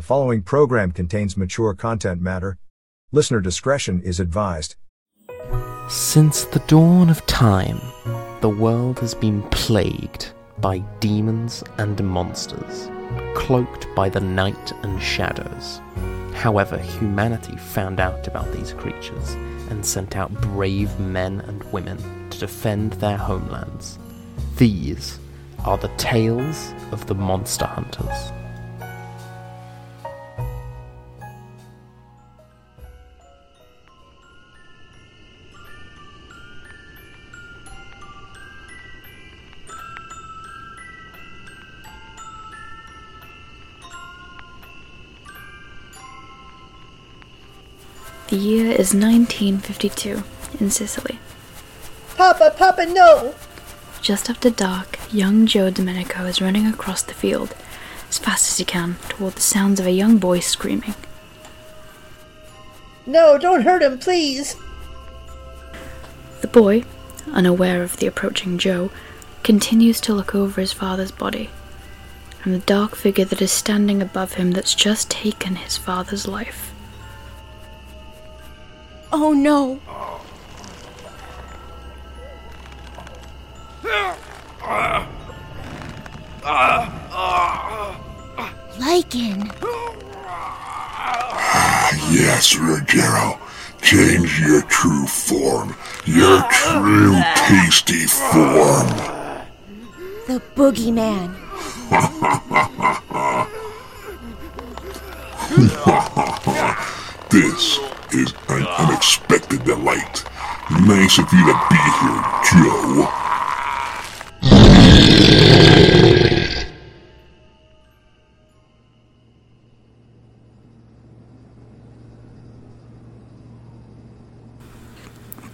The following program contains mature content matter. Listener discretion is advised. Since the dawn of time, the world has been plagued by demons and monsters, cloaked by the night and shadows. However, humanity found out about these creatures and sent out brave men and women to defend their homelands. These are the tales of the monster hunters. The year is 1952 in Sicily. Papa, Papa, no! Just after dark, young Joe Domenico is running across the field as fast as he can toward the sounds of a young boy screaming. No, don't hurt him, please! The boy, unaware of the approaching Joe, continues to look over his father's body and the dark figure that is standing above him that's just taken his father's life. Oh no! Lycan! Ah, yes, Ruggero. Change your true form. Your true tasty form. The boogeyman! This is an unexpected delight. Nice of you to be here, Joe.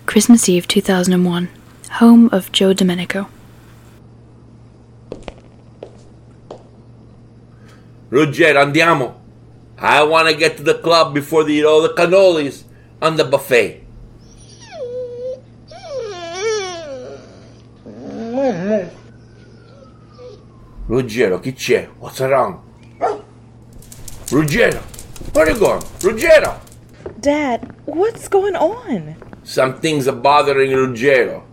Christmas Eve 2001, home of Joe Domenico. Ruggero, andiamo. I want to get to the club before they eat all the cannolis on the buffet. Ruggero, chi c'è? What's wrong? Ruggero, where are you going? Ruggero! Dad, what's going on? Some things are bothering Ruggero.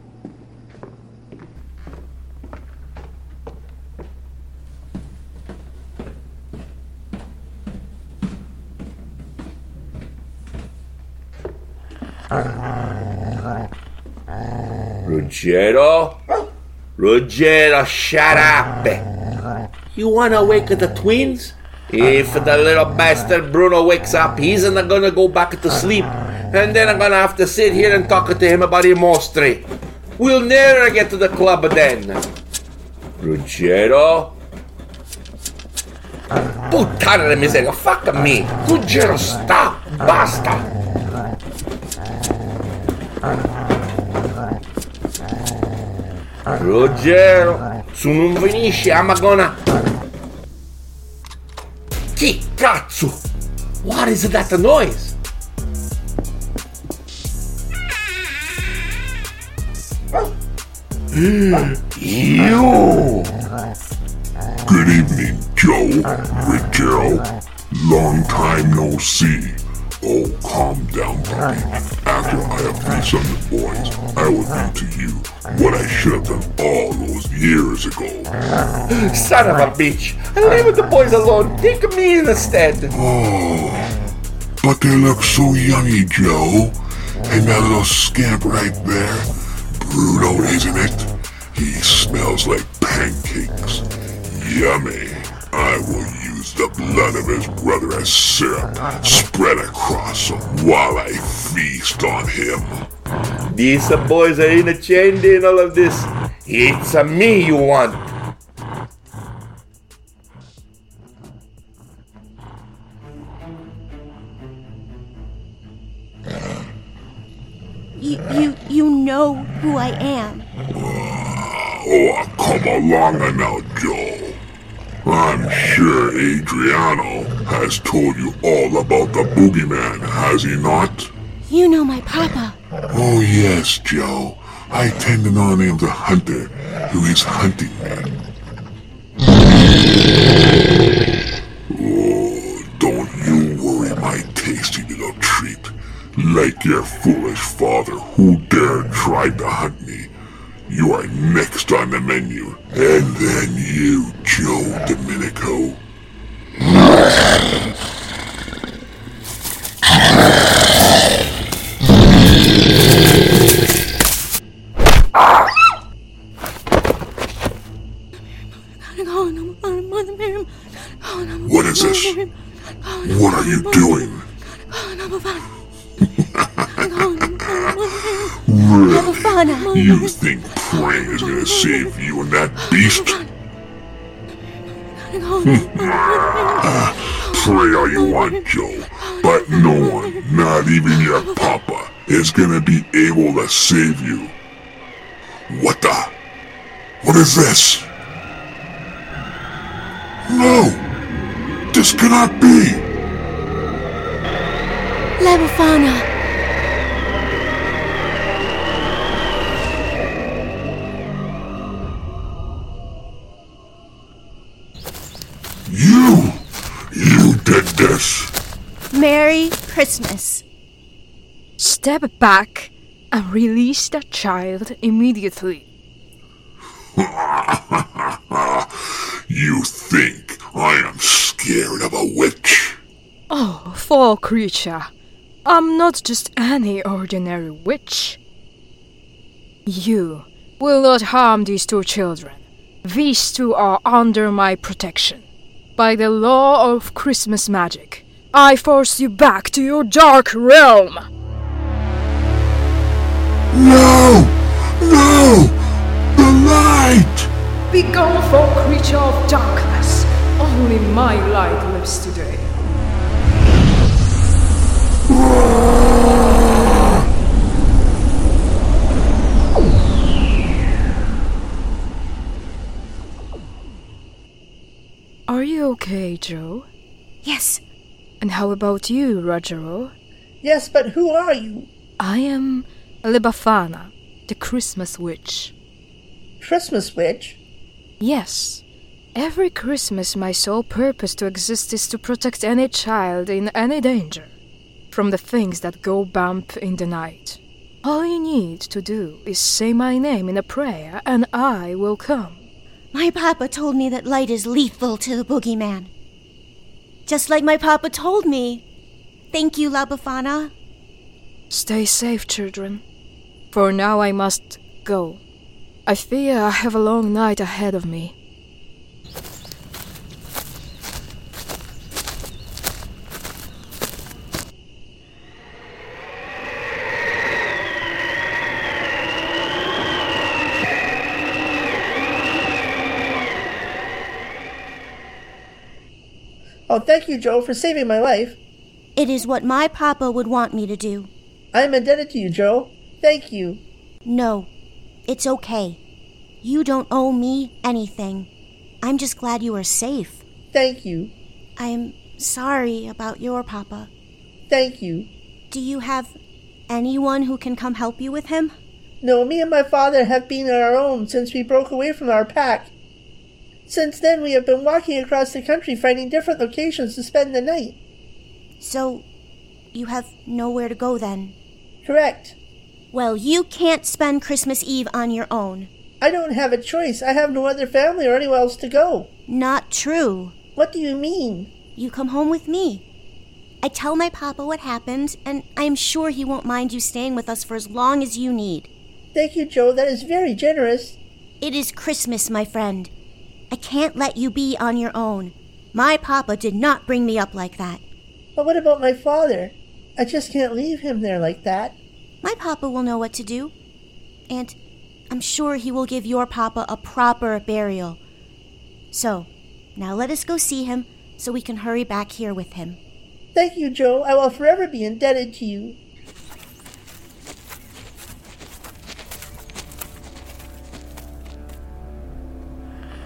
Ruggero? Ruggero, shut up! You wanna wake the twins? If the little bastard Bruno wakes up, he's not gonna go back to sleep. And then I'm gonna have to sit here and talk to him about mostri. We'll never get to the club then. Ruggero? Puttana di miseria, fuck me! Ruggero, stop! Basta! Ruggero, su non finisce, I'm gonna... Chi cazzo? What is that noise? you! Good evening, Joe. Ruggero. Long time no see. Oh, calm down, buddy. After I have resunned the boys, I will do to you what I should have done all those years ago. Son of a bitch! Leave the boys alone. Take me instead. Oh, but they look so yummy, Joe. And that little scamp right there, Bruno, isn't it? He smells like pancakes. Yummy. I will use the blood of his brother as syrup spread across him while I feast on him. These boys are in a chain in all of this. It's a me you want. You, you, you know who I am. Oh, come along now, Joe. I'm sure Adriano has told you all about the boogeyman, has he not? You know my papa. Oh, yes, Joe. I tend to know the name of the hunter who is hunting me. Oh, don't you worry, my tasty little treat. Like your foolish father who dared try to hunt me, you are next on the menu. And then you, Joe Domenico. is gonna be able to save you. What the? What is this? No! This cannot be! La Befana. You! You did this! Merry Christmas. Step back and release that child immediately. You think I am scared of a witch? Oh, foul creature. I'm not just any ordinary witch. You will not harm these two children. These two are under my protection. By the law of Christmas magic, I force you back to your dark realm. No! No! The light! Begone, foul creature of darkness. Only my light lives today. Are you okay, Joe? Yes, And how about you, Ruggero? Yes, but who are you? I am La Befana, the Christmas witch. Christmas witch? Yes. Every Christmas, my sole purpose to exist is to protect any child in any danger from the things that go bump in the night. All you need to do is say my name in a prayer, and I will come. my papa told me that light is lethal to the boogeyman. Just like my papa told me. Thank you, La Befana. Stay safe, children. For now, I must go. I fear I have a long night ahead of me. Oh, thank you, Joe, for saving my life. It is what my papa would want me to do. I am indebted to you, Joe. Thank you. No, it's okay. You don't owe me anything. I'm just glad you are safe. Thank you. I'm sorry about your papa. Thank you. Do you have anyone who can come help you with him? No, me and my father have been on our own since we broke away from our pack. Since then, we have been walking across the country finding different locations to spend the night. So, you have nowhere to go then? Correct. Well, you can't spend Christmas Eve on your own. I don't have a choice. I have no other family or anywhere else to go. Not true. What do you mean? You come home with me. I tell my papa what happened, and I am sure he won't mind you staying with us for as long as you need. Thank you, Joe. That is very generous. It is Christmas, my friend. I can't let you be on your own. My papa did not bring me up like that. But what about my father? I just can't leave him there like that. My papa will know what to do. And I'm sure he will give your papa a proper burial. So, now let us go see him so we can hurry back here with him. Thank you, Joe. I will forever be indebted to you.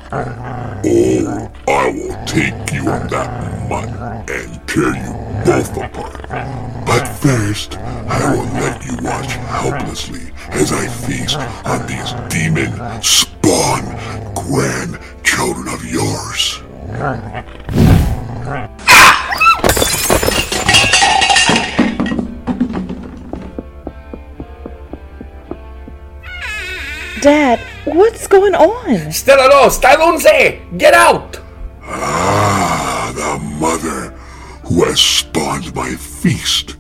Oh, I will take you on that mutt and tear you both apart. But First, I will let you watch helplessly as I feast on these demon spawn grandchildren of yours. Dad, what's going on? Stella no, Get out! Ah, the mother who has spawned my feast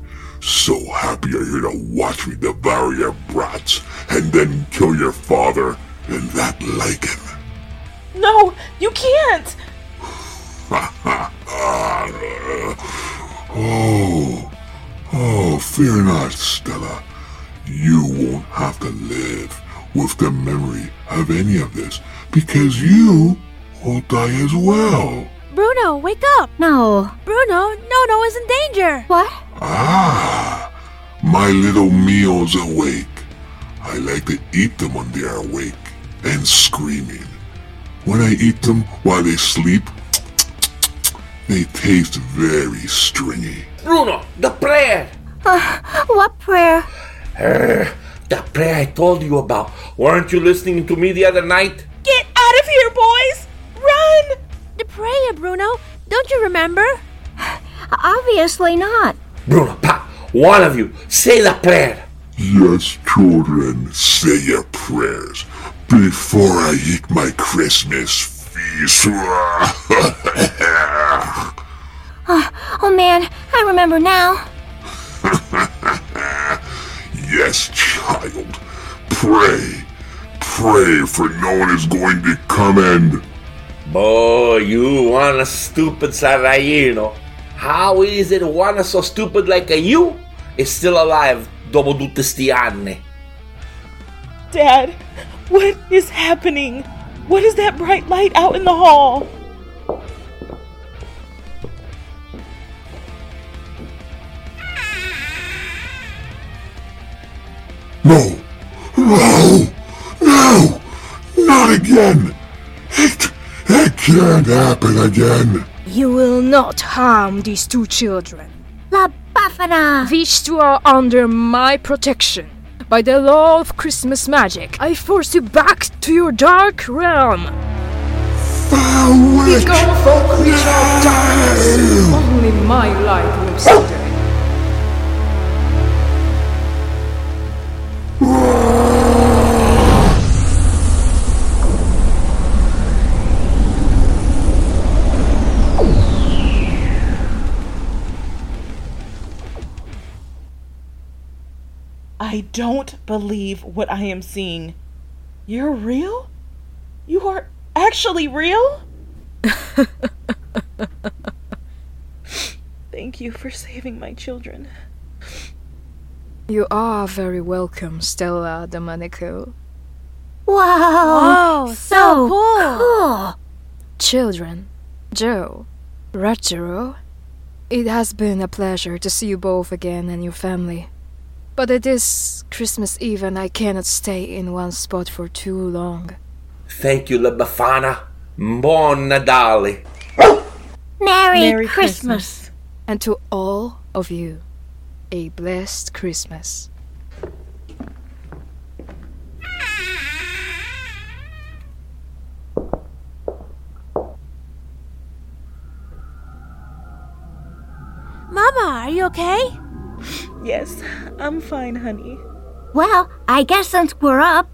so happy you're here to watch me devour your brats and then kill your father and that Lycan. No, you can't! Oh, oh, fear not, Stella. You won't have to live with the memory of any of this because you will die as well. Bruno, wake up! No. Bruno, Nono is in danger! What? Ah, my little meal's awake. I like to eat them when they are awake and screaming. When I eat them while they sleep, they taste very stringy. Bruno, the prayer! What prayer? Er, the prayer I told you about. Weren't you listening to me the other night? Get out of here, boys! Run! The prayer, Bruno. Don't you remember? Obviously not. Bruno, Pop, one of you, say the prayer. Yes, children, say your prayers before I eat my Christmas feast. Ah, oh man, I remember now. yes, child. Pray. Pray for no one is going to come and. Boy, you want a stupid Sarayino. How is it one so stupid like a you is still alive dopo tutte sti anni? Dad, what is happening? What is that bright light out in the hall? No! No! No! Not again! It, it can't happen again! You will not harm these two children. La Befana! These two are under my protection. By the law of Christmas magic, I force you back to your dark realm. Foul witch! Go for creature of darkness. Only my light will stay. I don't believe what I am seeing. You're real? You are actually real? Thank you for saving my children. You are very welcome, Stella Domenico. Wow! Whoa, so cool. cool. Children, Joe, Ruggero, it has been a pleasure to see you both again and your family. But it is Christmas Eve and I cannot stay in one spot for too long. Thank you, La Befana. Buon Natale. Merry, Merry Christmas. And to all of you, a blessed Christmas. Mama, are you okay? Yes, I'm fine, honey. Well, I guess since we're up,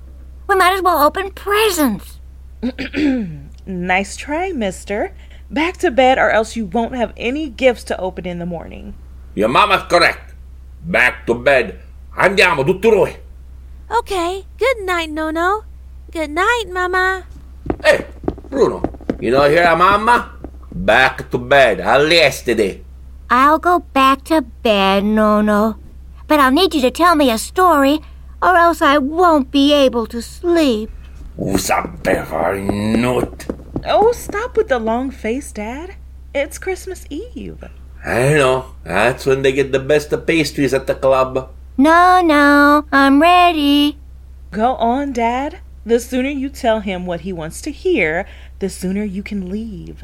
we might as well open presents. Nice try, mister. Back to bed, or else you won't have any gifts to open in the morning. Your mama's correct. Back to bed. Andiamo, tutti noi. Okay. Good night, Nono. Good night, Mama. Hey, Bruno, you know here, mama? Back to bed. All'estede. I'll go back to bed, Nono. But I'll need you to tell me a story, or else I won't be able to sleep. Usabeva nut. Oh, stop with the long face, Dad. It's Christmas Eve. I know. That's when they get the best of pastries at the club. No, no, I'm ready. Go on, Dad. The sooner you tell him what he wants to hear, the sooner you can leave.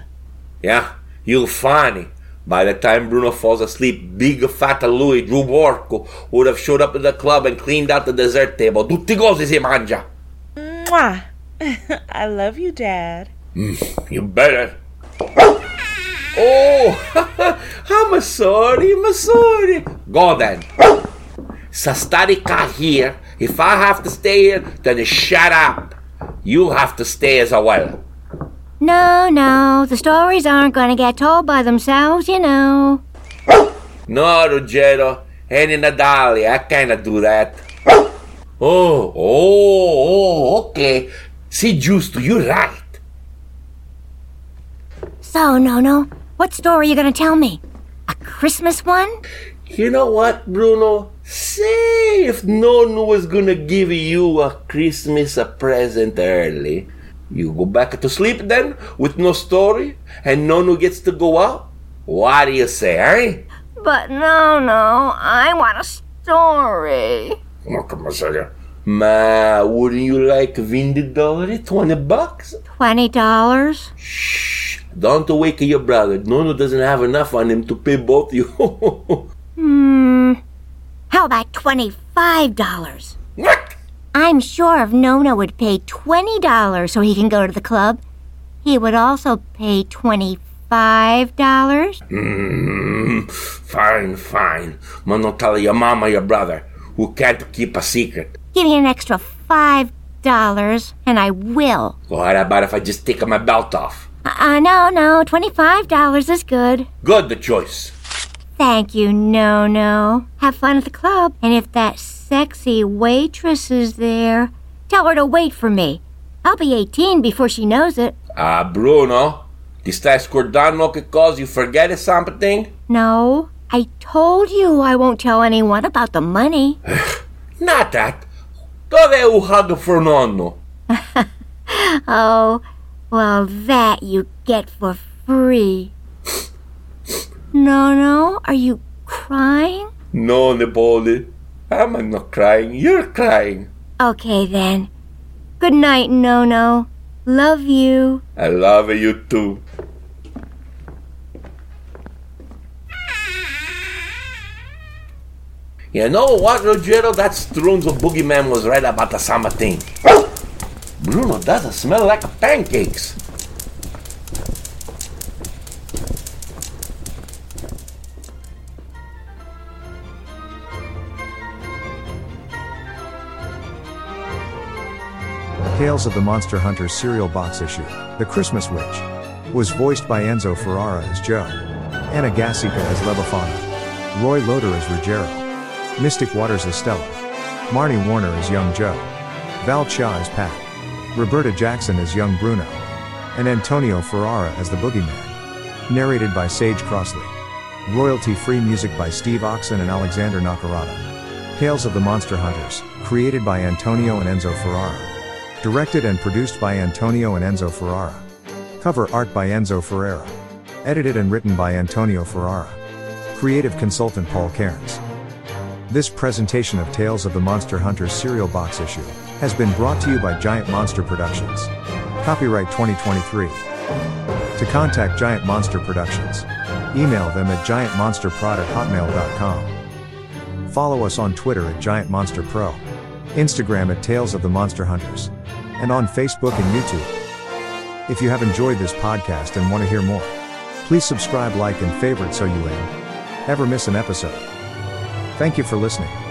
Yeah, you'll find it. By the time Bruno falls asleep, big fat Louis, Drew Borco, would have showed up at the club and cleaned out the dessert table. Tutti cose si mangia. Mwah! I love you, Dad. Mm, you better. Oh, I'm sorry, I'm sorry. Go then. Sa stare qua here If I have to stay here, then shut up. You have to stay as well. No, no, the stories aren't going to get told by themselves, you know. No, Ruggero. Any Nadali, I cannot do that. Oh, oh, oh, okay. See, Giusto, you're right. So, no, no, what story are you going to tell me? A Christmas one? You know what, Bruno? Say if Nonu was gonna give you a Christmas a present early, you go back to sleep then with no story, and Nonu gets to go out. What do you say, eh? But no, no, I want a story. Come on, Sergio. Ma, wouldn't you like Vindy Dollary? Twenty bucks? Twenty dollars? Shh! Don't wake your brother. Nono doesn't have enough on him to pay both you. Hmm. How about twenty-five dollars? I'm sure if Nona would pay twenty dollars so he can go to the club, he would also pay twenty-five dollars. Mm, fine, fine. But don't tell your mama, your brother, who can't keep a secret. Give me an extra five dollars, and I will. What about if I just take my belt off? Uh, no, no, twenty-five dollars is good. Good, the choice. Thank you, no, no. Have fun at the club, and if that sexy waitress is there, tell her to wait for me. I'll be eighteen before she knows it. Ah, Bruno, ti stai scordando che cosa you forget something? No, I told you I won't tell anyone about the money. Not that. Dove è un hug for nonno? Oh, well, that you get for free. No, no, are you crying? No, Nepoli. I'm not crying. You're crying. Okay then. Good night, No No. Love you. I love you too. You know what, Ruggero? That Strunzo boogeyman was right about the summer thing. Bruno doesn't smell like pancakes. Tales of the Monster Hunters cereal box issue, The Christmas Witch, was voiced by Enzo Ferrara as Joe, Anna Gassica as La Befana, Roy Loder as Ruggiero, Mystic Waters as Stella, Marnie Warner as Young Joe, Val Chia as Pat, Roberta Jackson as Young Bruno, and Antonio Ferrara as the Boogeyman. Narrated by Sage Crossley. Royalty free music by Steve Oxen and Alexander Nakarada. Tales of the Monster Hunters, created by Antonio and Enzo Ferrara. Directed and produced by Antonio and Enzo Ferrara. Cover art by Enzo Ferrara. Edited and written by Antonio Ferrara. Creative consultant Paul Cairns. This presentation of Tales of the Monster Hunters cereal box issue has been brought to you by Giant Monster Productions. Copyright 2023. To contact Giant Monster Productions, email them at giantmonsterprod@hotmail.com. Follow us on Twitter at Giant Monster Pro, Instagram at Tales of the Monster Hunters, and on Facebook and YouTube. If you have enjoyed this podcast and want to hear more, please subscribe, like, and favorite so you ain't ever miss an episode. Thank you for listening.